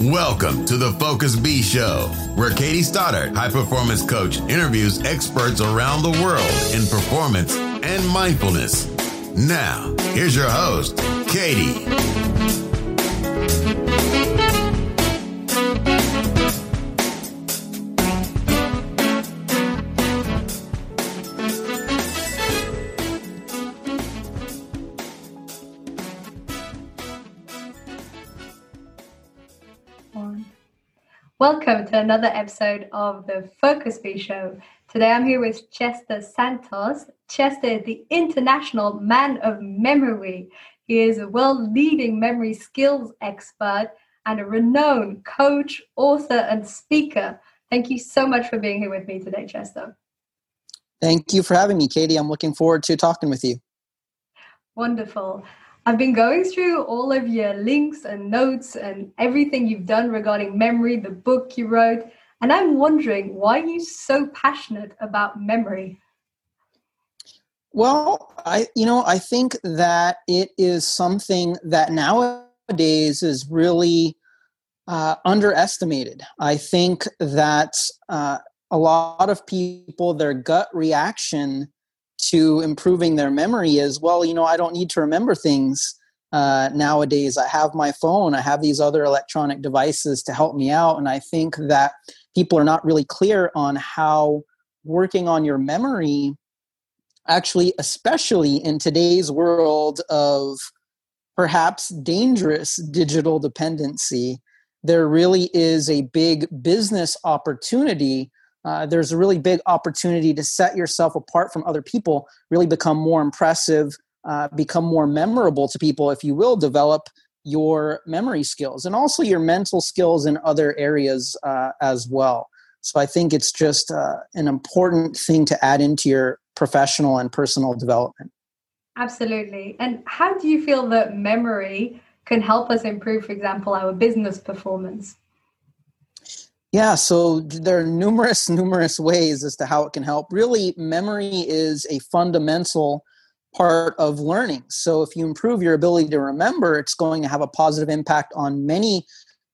Welcome to the Focus Bee Show, where Katie Stoddart, high performance coach, interviews experts around the world in performance and mindfulness. Now, here's your host, Katie. Welcome to another episode of the Focus Bee Show. Today I'm here with Chester Santos. Chester is the international man of memory. He is a world leading memory skills expert and a renowned coach, author, and speaker. Thank you so much for being here with me today, Chester. Thank you for having me, Katie. I'm looking forward to talking with you. Wonderful. I've been going through all of your links and notes and everything you've done regarding memory, the book you wrote, and I'm wondering why you're you so passionate about memory? Well, I you know, I think that it is something that nowadays is really uh, underestimated. I think that uh, a lot of people, their gut reaction to improving their memory is well you know i don't need to remember things uh, nowadays. I have my phone. I have these other electronic devices to help me out. And i think that people are not really clear on how working on your memory actually especially in today's world of perhaps dangerous digital dependency there really is a big business opportunity uh, there's a really big opportunity to set yourself apart from other people, really become more impressive, uh, become more memorable to people, if you will, develop your memory skills and also your mental skills in other areas uh, as well. So I think it's just uh, an important thing to add into your professional and personal development. Absolutely. And how do you feel that memory can help us improve, for example, our business performance? Yeah, so there are numerous, numerous ways as to how it can help. Really, memory is a fundamental part of learning. So if you improve your ability to remember, it's going to have a positive impact on many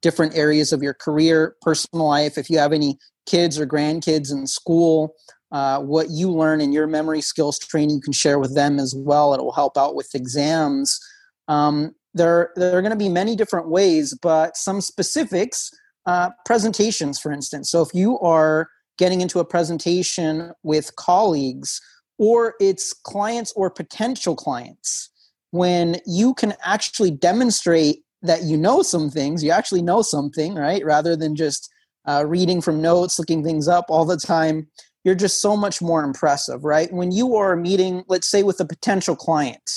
different areas of your career, personal life. If you have any kids or grandkids in school, uh, what you learn in your memory skills training, you can share with them as well. It will help out with exams. Um, there, there are going to be many different ways, but some specifics uh, presentations, for instance. So if you are getting into a presentation with colleagues or it's clients or potential clients, when you can actually demonstrate that you know some things, you actually know something, right? Rather than just uh, reading from notes, looking things up all the time, you're just so much more impressive, right? When you are meeting, let's say, with a potential client,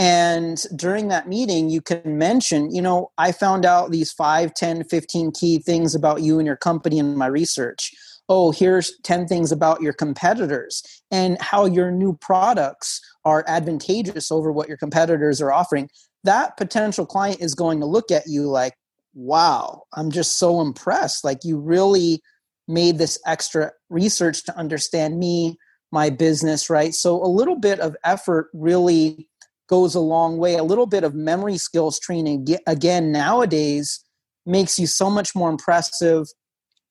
and during that meeting, you can mention, you know, I found out these 5, 10, 15 key things about you and your company in my research. Oh, here's 10 things about your competitors and how your new products are advantageous over what your competitors are offering. That potential client is going to look at you like, wow, I'm just so impressed. Like, you really made this extra research to understand me, my business, right? So, a little bit of effort really goes a long way. A little bit of memory skills training, again, nowadays makes you so much more impressive,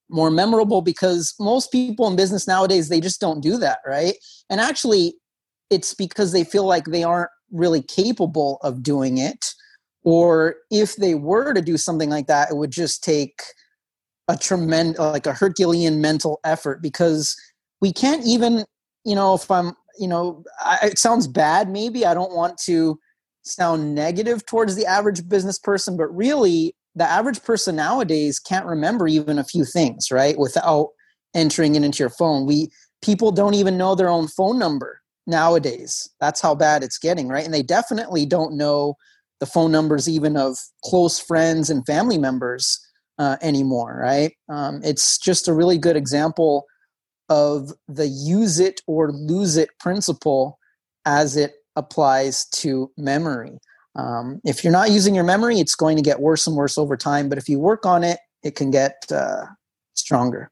more memorable because most people in business nowadays, they just don't do that, right? And actually, it's because they feel like they aren't really capable of doing it. Or if they were to do something like that, it would just take a tremendous, like a Herculean mental effort because we can't even, you know, if I'm you know, I, it sounds bad maybe. I don't want to sound negative towards the average business person, but really, the average person nowadays can't remember even a few things, right? Without entering it into your phone. We people don't even know their own phone number nowadays. That's how bad it's getting, right? And they definitely don't know the phone numbers even of close friends and family members uh, anymore, right? Um, it's just a really good example of the use it or lose it principle as it applies to memory. Um, if you're not using your memory, it's going to get worse and worse over time. But if you work on it, it can get uh, stronger.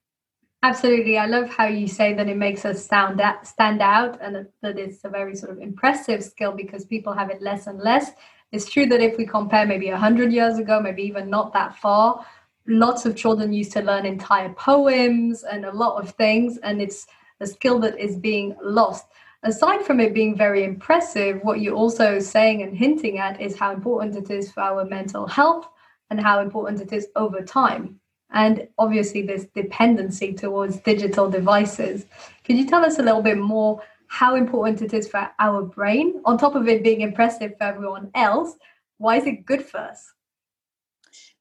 Absolutely. I love how you say that it makes us stand out, stand out and that it's a very sort of impressive skill because people have it less and less. It's true that if we compare maybe 100 years ago, maybe even not that far, lots of children used to learn entire poems and a lot of things, and it's a skill that is being lost. Aside from it being very impressive, what you're also saying and hinting at is how important it is for our mental health and how important it is over time. And obviously, this dependency towards digital devices. Could you tell us a little bit more how important it is for our brain, on top of it being impressive for everyone else? Why is it good for us?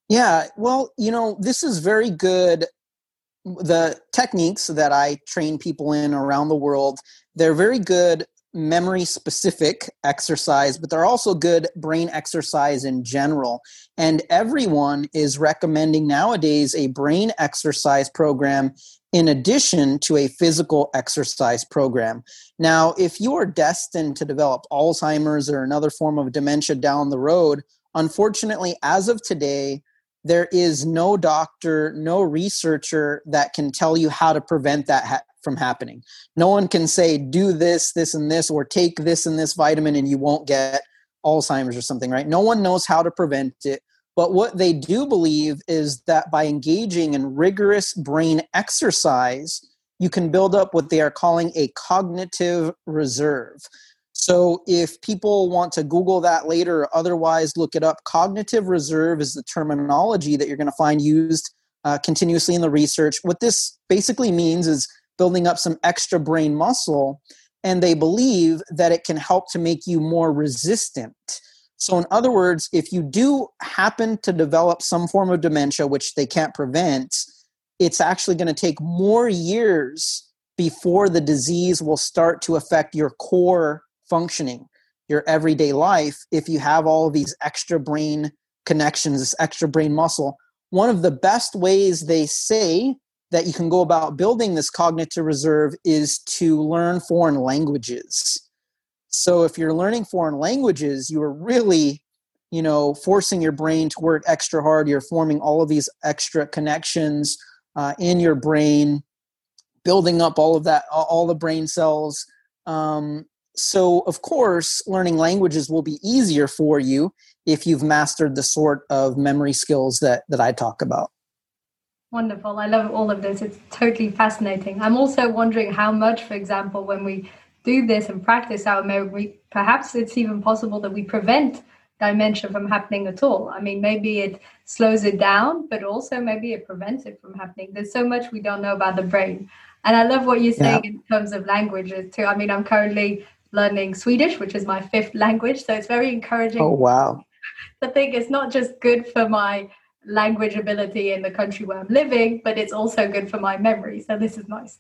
Yeah, well, you know, this is very good. The techniques that I train people in around the world, they're very good memory specific exercise, but they're also good brain exercise in general. And everyone is recommending nowadays a brain exercise program in addition to a physical exercise program. Now, if you are destined to develop Alzheimer's or another form of dementia down the road, unfortunately, as of today, there is no doctor, no researcher that can tell you how to prevent that ha- from happening. No one can say, do this, this, and this, or take this and this vitamin and you won't get Alzheimer's or something, right? No one knows how to prevent it. But what they do believe is that by engaging in rigorous brain exercise, you can build up what they are calling a cognitive reserve. So if people want to Google that later otherwise look it up, cognitive reserve is the terminology that you're going to find used uh, continuously in the research. What this basically means is building up some extra brain muscle, and they believe that it can help to make you more resistant. So, in other words, if you do happen to develop some form of dementia, which they can't prevent, it's actually going to take more years before the disease will start to affect your core functioning, your everyday life, if you have all these extra brain connections, this extra brain muscle. One of the best ways they say that you can go about building this cognitive reserve is to learn foreign languages. So if you're learning foreign languages, you are really, you know, forcing your brain to work extra hard. You're forming all of these extra connections uh, in your brain, building up all of that, all the brain cells. Um, so, of course, learning languages will be easier for you if you've mastered the sort of memory skills that, that I talk about. Wonderful. I love all of this. It's totally fascinating. I'm also wondering how much, for example, when we do this and practice our memory, perhaps it's even possible that we prevent dementia from happening at all. I mean, maybe it slows it down, but also maybe it prevents it from happening. There's so much we don't know about the brain. And I love what you're saying yeah. in terms of languages too. I mean, I'm currently learning Swedish, which is my fifth language. So it's very encouraging. Oh, wow. The thing is not just good for my language ability in the country where I'm living, but it's also good for my memory. So this is nice.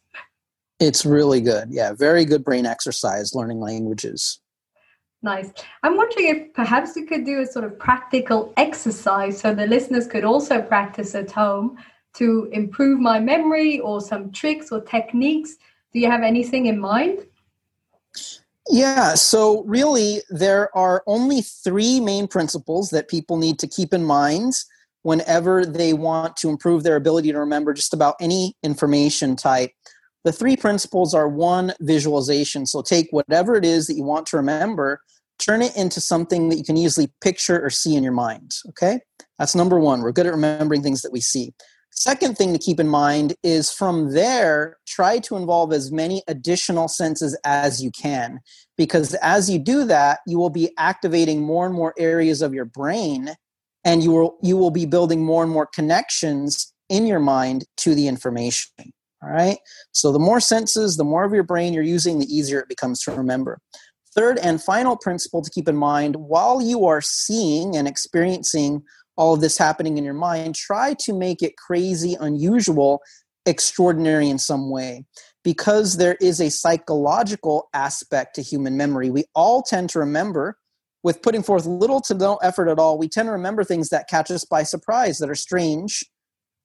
It's really good. Yeah, very good brain exercise learning languages. Nice. I'm wondering if perhaps we could do a sort of practical exercise so the listeners could also practice at home to improve my memory or some tricks or techniques. Do you have anything in mind? Yeah, so really, there are only three main principles that people need to keep in mind whenever they want to improve their ability to remember just about any information type. The three principles are one, visualization. So take whatever it is that you want to remember, turn it into something that you can easily picture or see in your mind. Okay? That's number one. We're good at remembering things that we see. Second thing to keep in mind is from there, try to involve as many additional senses as you can. Because as you do that, you will be activating more and more areas of your brain and you will you will be building more and more connections in your mind to the information. All right. So the more senses, the more of your brain you're using, the easier it becomes to remember. Third and final principle to keep in mind while you are seeing and experiencing all of this happening in your mind, try to make it crazy, unusual, extraordinary in some way. Because there is a psychological aspect to human memory. We all tend to remember with putting forth little to no effort at all. We tend to remember things that catch us by surprise, that are strange,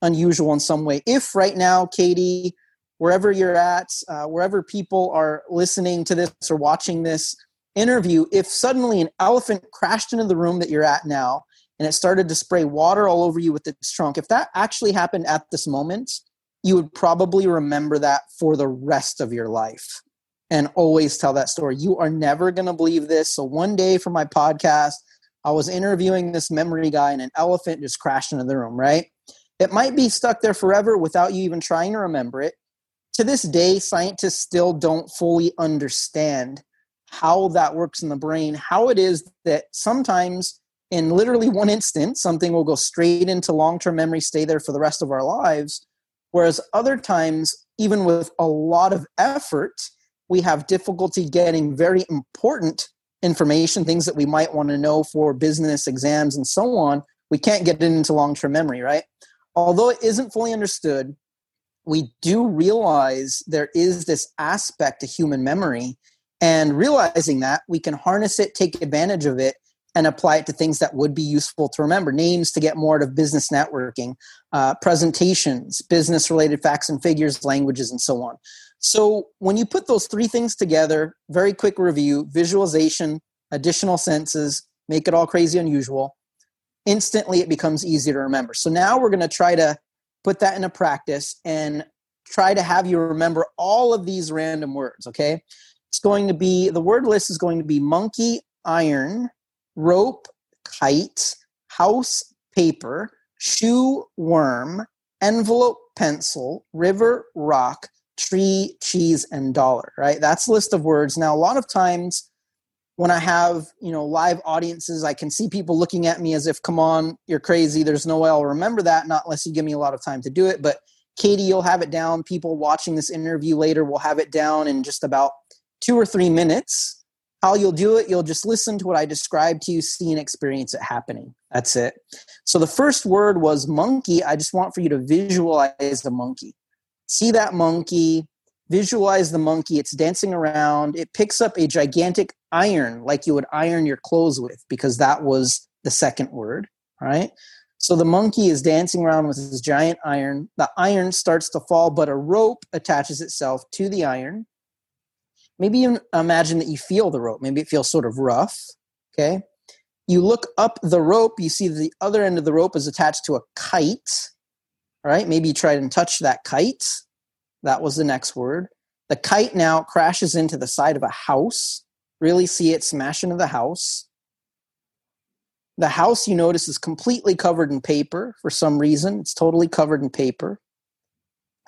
unusual in some way. If right now, Katie, wherever you're at, uh, wherever people are listening to this or watching this interview, if suddenly an elephant crashed into the room that you're at now, and it started to spray water all over you with its trunk, if that actually happened at this moment, you would probably remember that for the rest of your life and always tell that story. You are never going to believe this. So, one day for my podcast, I was interviewing this memory guy, and an elephant just crashed into the room, right? It might be stuck there forever without you even trying to remember it. To this day, scientists still don't fully understand how that works in the brain, how it is that sometimes in literally one instant, something will go straight into long term memory, stay there for the rest of our lives. Whereas other times, even with a lot of effort, we have difficulty getting very important information, things that we might want to know for business exams and so on. We can't get it into long term memory, right? Although it isn't fully understood, we do realize there is this aspect to human memory. And realizing that, we can harness it, take advantage of it, and apply it to things that would be useful to remember. Names to get more out of business networking uh, presentations business related facts and figures languages and so on. So when you put those three things together very quick review visualization additional senses make it all crazy unusual instantly it becomes easy to remember. So now we're going to try to put that into practice and try to have you remember all of these random words okay? It's going to be the word list is going to be monkey iron rope, kite, house, paper, shoe, worm, envelope, pencil, river, rock, tree, cheese, and dollar, right? That's list of words. Now, a lot of times when I have, you know, live audiences, I can see people looking at me as if, come on, you're crazy. There's no way I'll remember that, not unless you give me a lot of time to do it. But Katie, you'll have it down. People watching this interview later will have it down in just about two or three minutes how you'll do it, you'll just listen to what I described to you, see and experience it happening. That's it. So the first word was monkey. I just want for you to visualize the monkey. See that monkey, visualize the monkey. It's dancing around. It picks up a gigantic iron like you would iron your clothes with because that was the second word, right? So the monkey is dancing around with this giant iron. The iron starts to fall, but a rope attaches itself to the iron maybe you imagine that you feel the rope. Maybe it feels sort of rough. Okay. You look up the rope, you see the other end of the rope is attached to a kite. All right. Maybe you try and touch that kite. That was the next word. The kite now crashes into the side of a house. Really see it smash into the house. The house, you notice, is completely covered in paper for some reason. It's totally covered in paper.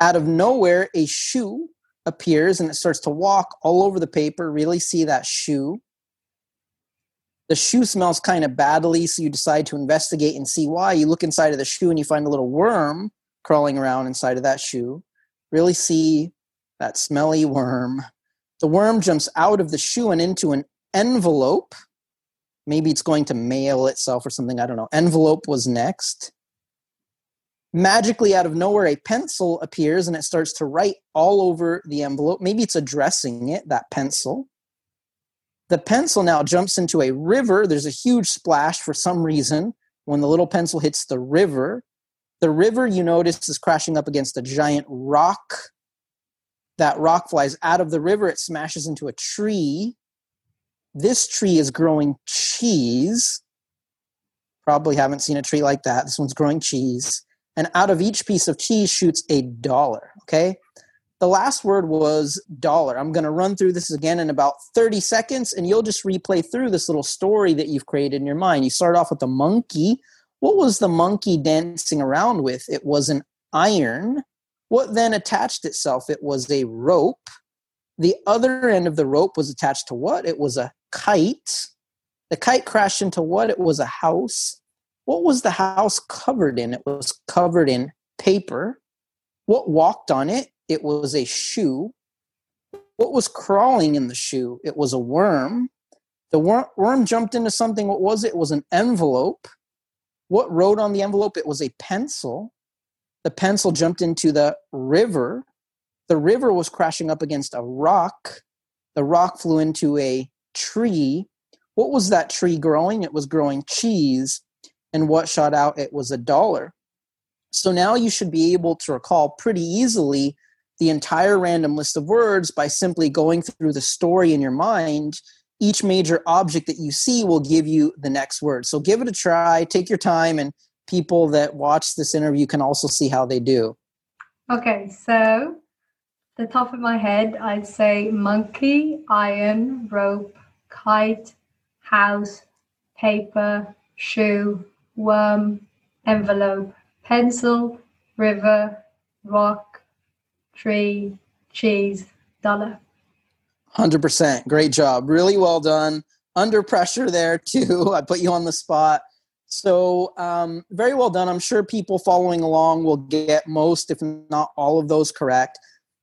Out of nowhere, a shoe appears and it starts to walk all over the paper. Really see that shoe. The shoe smells kind of badly, so you decide to investigate and see why. You look inside of the shoe and you find a little worm crawling around inside of that shoe. Really see that smelly worm. The worm jumps out of the shoe and into an envelope. Maybe it's going to mail itself or something. I don't know. Envelope was next magically out of nowhere a pencil appears and it starts to write all over the envelope. Maybe it's addressing it that pencil. The pencil now jumps into a river. There's a huge splash for some reason when the little pencil hits the river. The river you notice is crashing up against a giant rock. That rock flies out of the river. It smashes into a tree. This tree is growing cheese. Probably haven't seen a tree like that. This one's growing cheese and out of each piece of cheese shoots a dollar. Okay. The last word was dollar. I'm going to run through this again in about 30 seconds, and you'll just replay through this little story that you've created in your mind. You start off with the monkey. What was the monkey dancing around with? It was an iron. What then attached itself? It was a rope. The other end of the rope was attached to what? It was a kite. The kite crashed into what? It was a house. What was the house covered in? It was covered in paper. What walked on it? It was a shoe. What was crawling in the shoe? It was a worm. The worm, worm jumped into something. What was it? It was an envelope. What wrote on the envelope? It was a pencil. The pencil jumped into the river. The river was crashing up against a rock. The rock flew into a tree. What was that tree growing? It was growing cheese and what shot out it was a dollar. So now you should be able to recall pretty easily the entire random list of words by simply going through the story in your mind. Each major object that you see will give you the next word. So give it a try, take your time, and people that watch this interview can also see how they do. Okay, so the top of my head, I'd say monkey, iron, rope, kite, house, paper, shoe, worm, envelope, pencil, river, rock, tree, cheese, dollar. 100%. Great job. Really well done. Under pressure there, too. I put you on the spot. So, um, very well done. I'm sure people following along will get most, if not all, of those correct.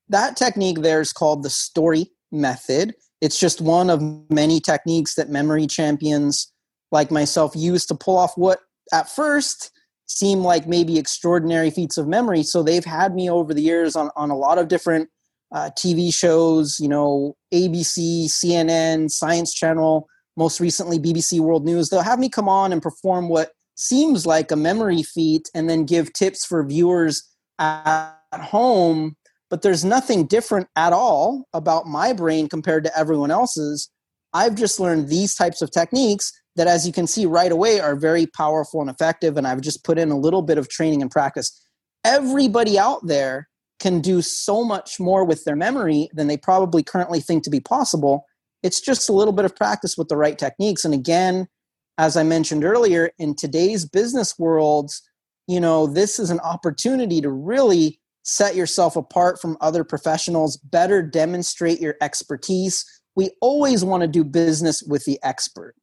That technique there is called the story method. It's just one of many techniques that memory champions like myself use to pull off what at first seem like maybe extraordinary feats of memory. So they've had me over the years on, on a lot of different uh, TV shows, you know, ABC, CNN, Science Channel, most recently BBC World News. They'll have me come on and perform what seems like a memory feat and then give tips for viewers at home. But there's nothing different at all about my brain compared to everyone else's. I've just learned these types of techniques that, as you can see right away, are very powerful and effective. And I've just put in a little bit of training and practice. Everybody out there can do so much more with their memory than they probably currently think to be possible. It's just a little bit of practice with the right techniques. And again, as I mentioned earlier, in today's business worlds, you know, this is an opportunity to really set yourself apart from other professionals, better demonstrate your expertise. We always want to do business with the expert.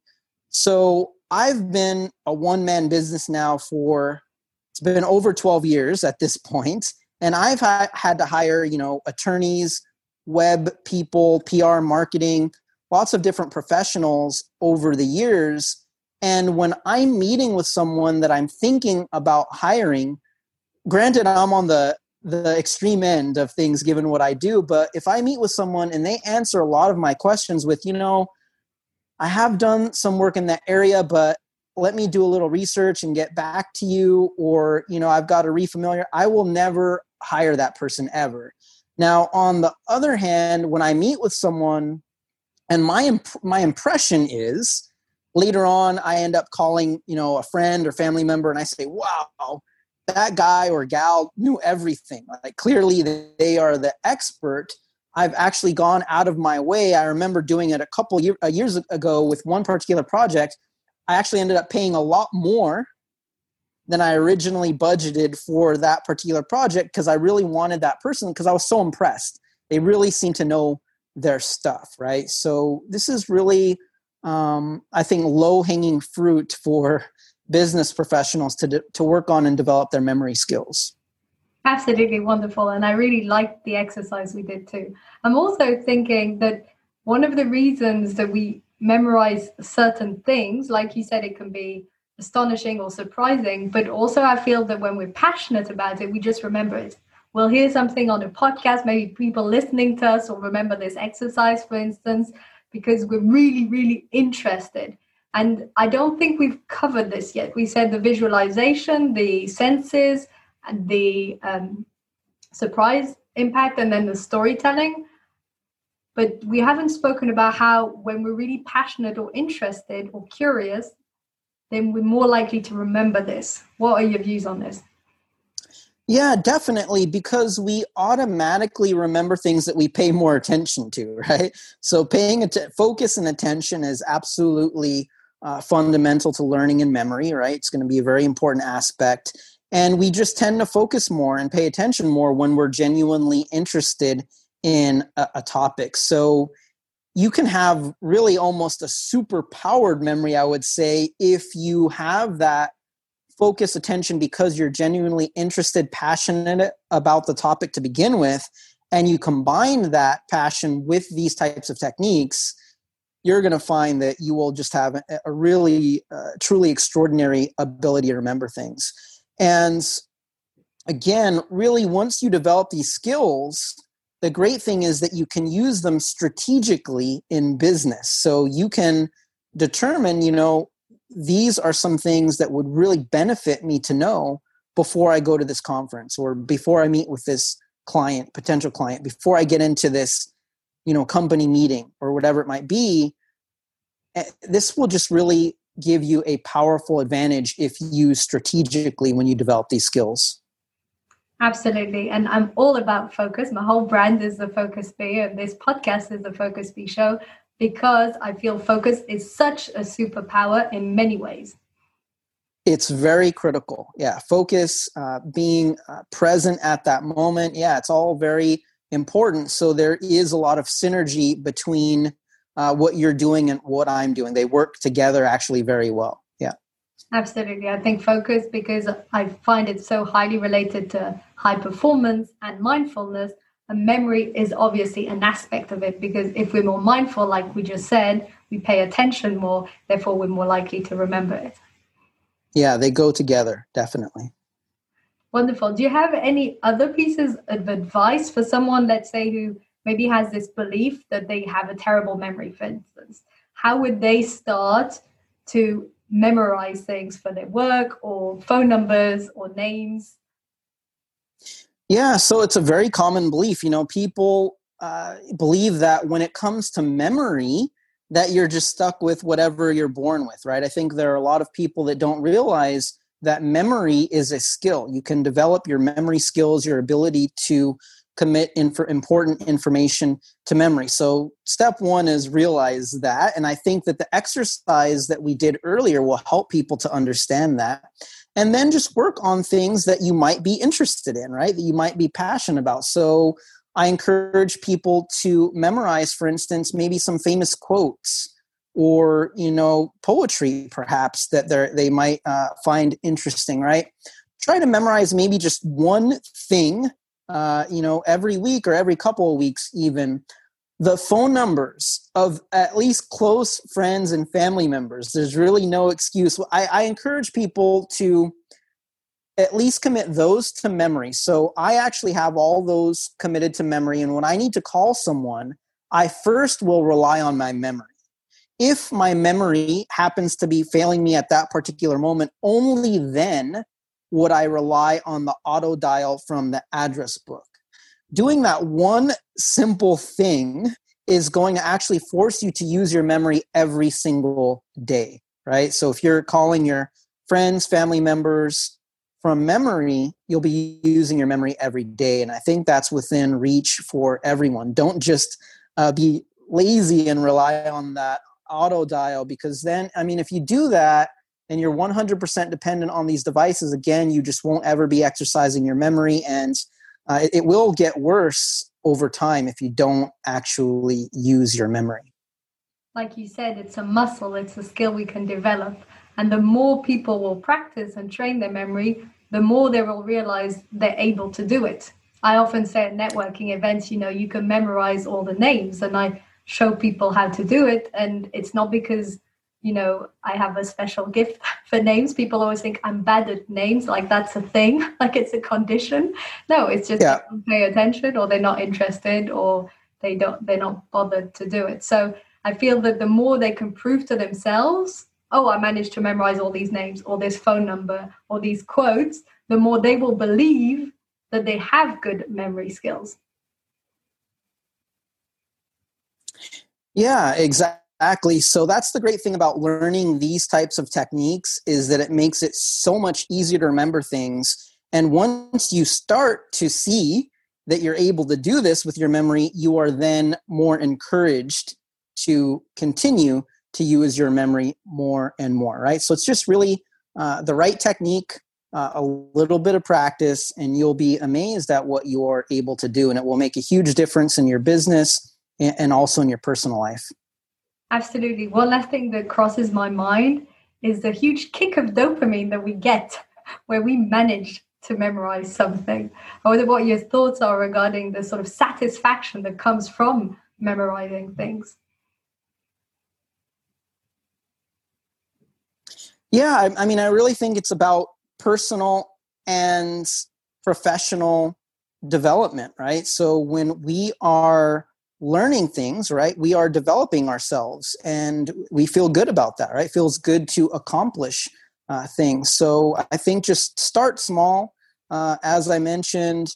So I've been a one man business now for it's been over 12 years at this point and i've ha- had to hire you know attorneys web people pr marketing lots of different professionals over the years. And when i'm meeting with someone that i'm thinking about hiring granted i'm on the the extreme end of things given what i do but if i meet with someone and they answer a lot of my questions with you know i have done some work in that area but let me do a little research and get back to you or you know i've got to refamiliar i will never hire that person ever. Now, on the other hand, when I meet with someone, and my imp- my impression is later on, I end up calling you know a friend or family member, and I say, "Wow, that guy or gal knew everything. Like clearly, they are the expert." I've actually gone out of my way. I remember doing it a couple year, uh, years ago with one particular project. I actually ended up paying a lot more than I originally budgeted for that particular project because I really wanted that person because I was so impressed. They really seem to know their stuff, right? So this is really, um, I think, low hanging fruit for business professionals to de- to work on and develop their memory skills. Absolutely wonderful, and I really liked the exercise we did too. I'm also thinking that one of the reasons that we memorize certain things, like you said, it can be astonishing or surprising, but also I feel that when we're passionate about it, we just remember it. We'll hear something on a podcast, maybe people listening to us will remember this exercise, for instance, because we're really, really interested. And I don't think we've covered this yet. We said the visualization, the senses, the um, surprise impact, and then the storytelling. But we haven't spoken about how, when we're really passionate or interested or curious, then we're more likely to remember this. What are your views on this? Yeah, definitely, because we automatically remember things that we pay more attention to, right? So, paying att- focus and attention is absolutely uh, fundamental to learning and memory, right? It's going to be a very important aspect. And we just tend to focus more and pay attention more when we're genuinely interested in a, a topic. So, you can have really almost a super powered memory, I would say, if you have that focus attention because you're genuinely interested, passionate about the topic to begin with, and you combine that passion with these types of techniques, you're going to find that you will just have a, really, uh, truly extraordinary ability to remember things. And again, really, once you develop these skills, the great thing is that you can use them strategically in business. So you can determine, you know, these are some things that would really benefit me to know before I go to this conference or before I meet with this client, potential client, before I get into this, you know, company meeting or whatever it might be. Eh, this will just really give you a powerful advantage if you strategically when you develop these skills. Absolutely. And I'm all about focus. My whole brand is the Focus Bee, and this podcast is the Focus Bee show because I feel focus is such a superpower in many ways. It's very critical. Yeah, focus, uh, being uh, present at that moment. Yeah, it's all very important. So there is a lot of synergy between uh, what you're doing and what I'm doing. They work together actually very well. Yeah. Absolutely. I think focus because I find it so highly related to high performance and mindfulness. And memory is obviously an aspect of it because if we're more mindful, like we just said, we pay attention more, therefore, we're more likely to remember it yeah they go together definitely wonderful do you have any other pieces of advice for someone let's say who maybe has this belief that they have a terrible memory for instance how would they start to memorize things for their work or phone numbers or names yeah so it's a very common belief you know people uh, believe that when it comes to memory that you're just stuck with whatever you're born with, right? I think there are a lot of people that don't realize that memory is a skill. You can develop your memory skills, your ability to commit inf- important information to memory. So, step one is realize that. And I think that the exercise that we did earlier will help people to understand that. And then just work on things that you might be interested in, right? That you might be passionate about. So, I encourage people to memorize, for instance, maybe some famous quotes or you know poetry, perhaps that they might uh, find interesting. Right? Try to memorize maybe just one thing, uh, you know, every week or every couple of weeks, even the phone numbers of at least close friends and family members. There's really no excuse. I, I encourage people to at least commit those to memory. So I actually have all those committed to memory. And when I need to call someone, I first will rely on my memory. If my memory happens to be failing me at that particular moment, only then would I rely on the auto dial from the address book. Doing that one simple thing is going to actually force you to use your memory every single day, right? So if you're calling your friends, family members, from memory, you'll be using your memory every day. And I think that's within reach for everyone. Don't just uh, be lazy and rely on that auto dial because then, I mean, if you do that and you're 100% dependent on these devices, again, you just won't ever be exercising your memory. And uh, it, it will get worse over time if you don't actually use your memory. Like you said, it's a muscle, it's a skill we can develop. And the more people will practice and train their memory, the more they will realize they're able to do it. I often say at networking events, you know, you can memorize all the names and I show people how to do it. And it's not because, you know, I have a special gift for names. People always think I'm bad at names, like that's a thing, like it's a condition. No, it's just yeah. pay attention or they're not interested or they don't they're not bothered to do it. So I feel that the more they can prove to themselves oh, I managed to memorize all these names or this phone number or these quotes, the more they will believe that they have good memory skills. Yeah, exactly. So that's the great thing about learning these types of techniques is that it makes it so much easier to remember things. And once you start to see that you're able to do this with your memory, you are then more encouraged to continue to use your memory more and more, right? So it's just really uh, the right technique, uh, a little bit of practice, and you'll be amazed at what you're able to do. And it will make a huge difference in your business and also in your personal life. Absolutely. One last thing that crosses my mind is the huge kick of dopamine that we get where we manage to memorize something. I wonder what your thoughts are regarding the sort of satisfaction that comes from memorizing things. Yeah, I, I mean, I really think it's about personal and professional development, right? So when we are learning things, right, we are developing ourselves and we feel good about that, right? It feels good to accomplish uh, things. So I think just start small. Uh, as I mentioned,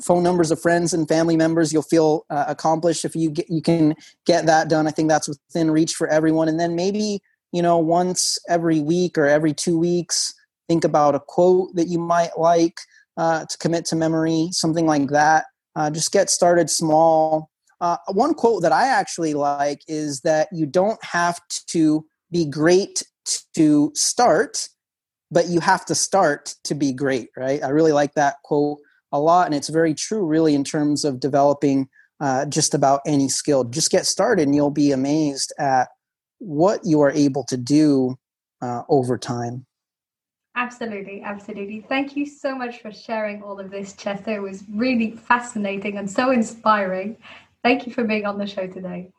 phone numbers of friends and family members you'll feel uh, accomplished if you get you can get that done i think that's within reach for everyone and then maybe you know, once every week or every two weeks, think about a quote that you might like uh, to commit to memory, something like that. Uh, just get started small. Uh, one quote that I actually like is that you don't have to be great to start, but you have to start to be great, right? I really like that quote a lot, and it's very true, really, in terms of developing uh, just about any skill. Just get started, and you'll be amazed at what you are able to do uh, over time. Absolutely, absolutely. Thank you so much for sharing all of this, Chester. It was really fascinating and so inspiring. Thank you for being on the show today.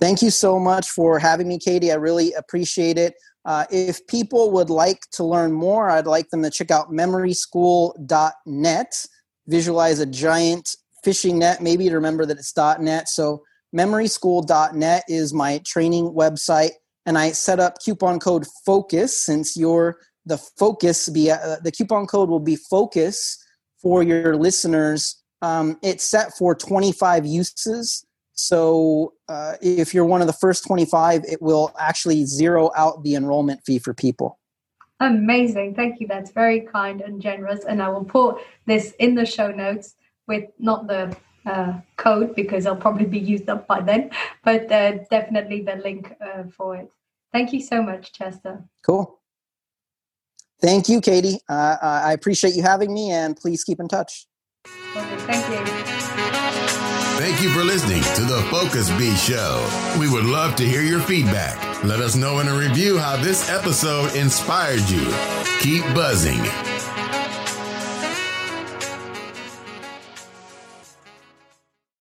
Thank you so much for having me, Katie. I really appreciate it. Uh, if people would like to learn more, I'd like them to check out memoryschool.net. Visualize a giant fishing net, maybe to remember that it's .net. So memoryschool.net is my training website, and I set up coupon code FOCUS since you're the focus bee uh, the coupon code will be focus for your listeners. Um, it's set for 25 uses. So uh, if you're one of the first 25 it will actually zero out the enrollment fee for people. Amazing. Thank you. That's very kind and generous. And i will put this in the show notes with not the uh, code because I'll probably be used up by then but uh, definitely the link uh, for it. Thank you so much chester. Cool Thank you, Katie. Uh, I appreciate you having me, and please keep in touch. Okay, thank you. Thank you for listening to the Focus Bee Show. We would love to hear your feedback. Let us know in a review how this episode inspired you. Keep buzzing.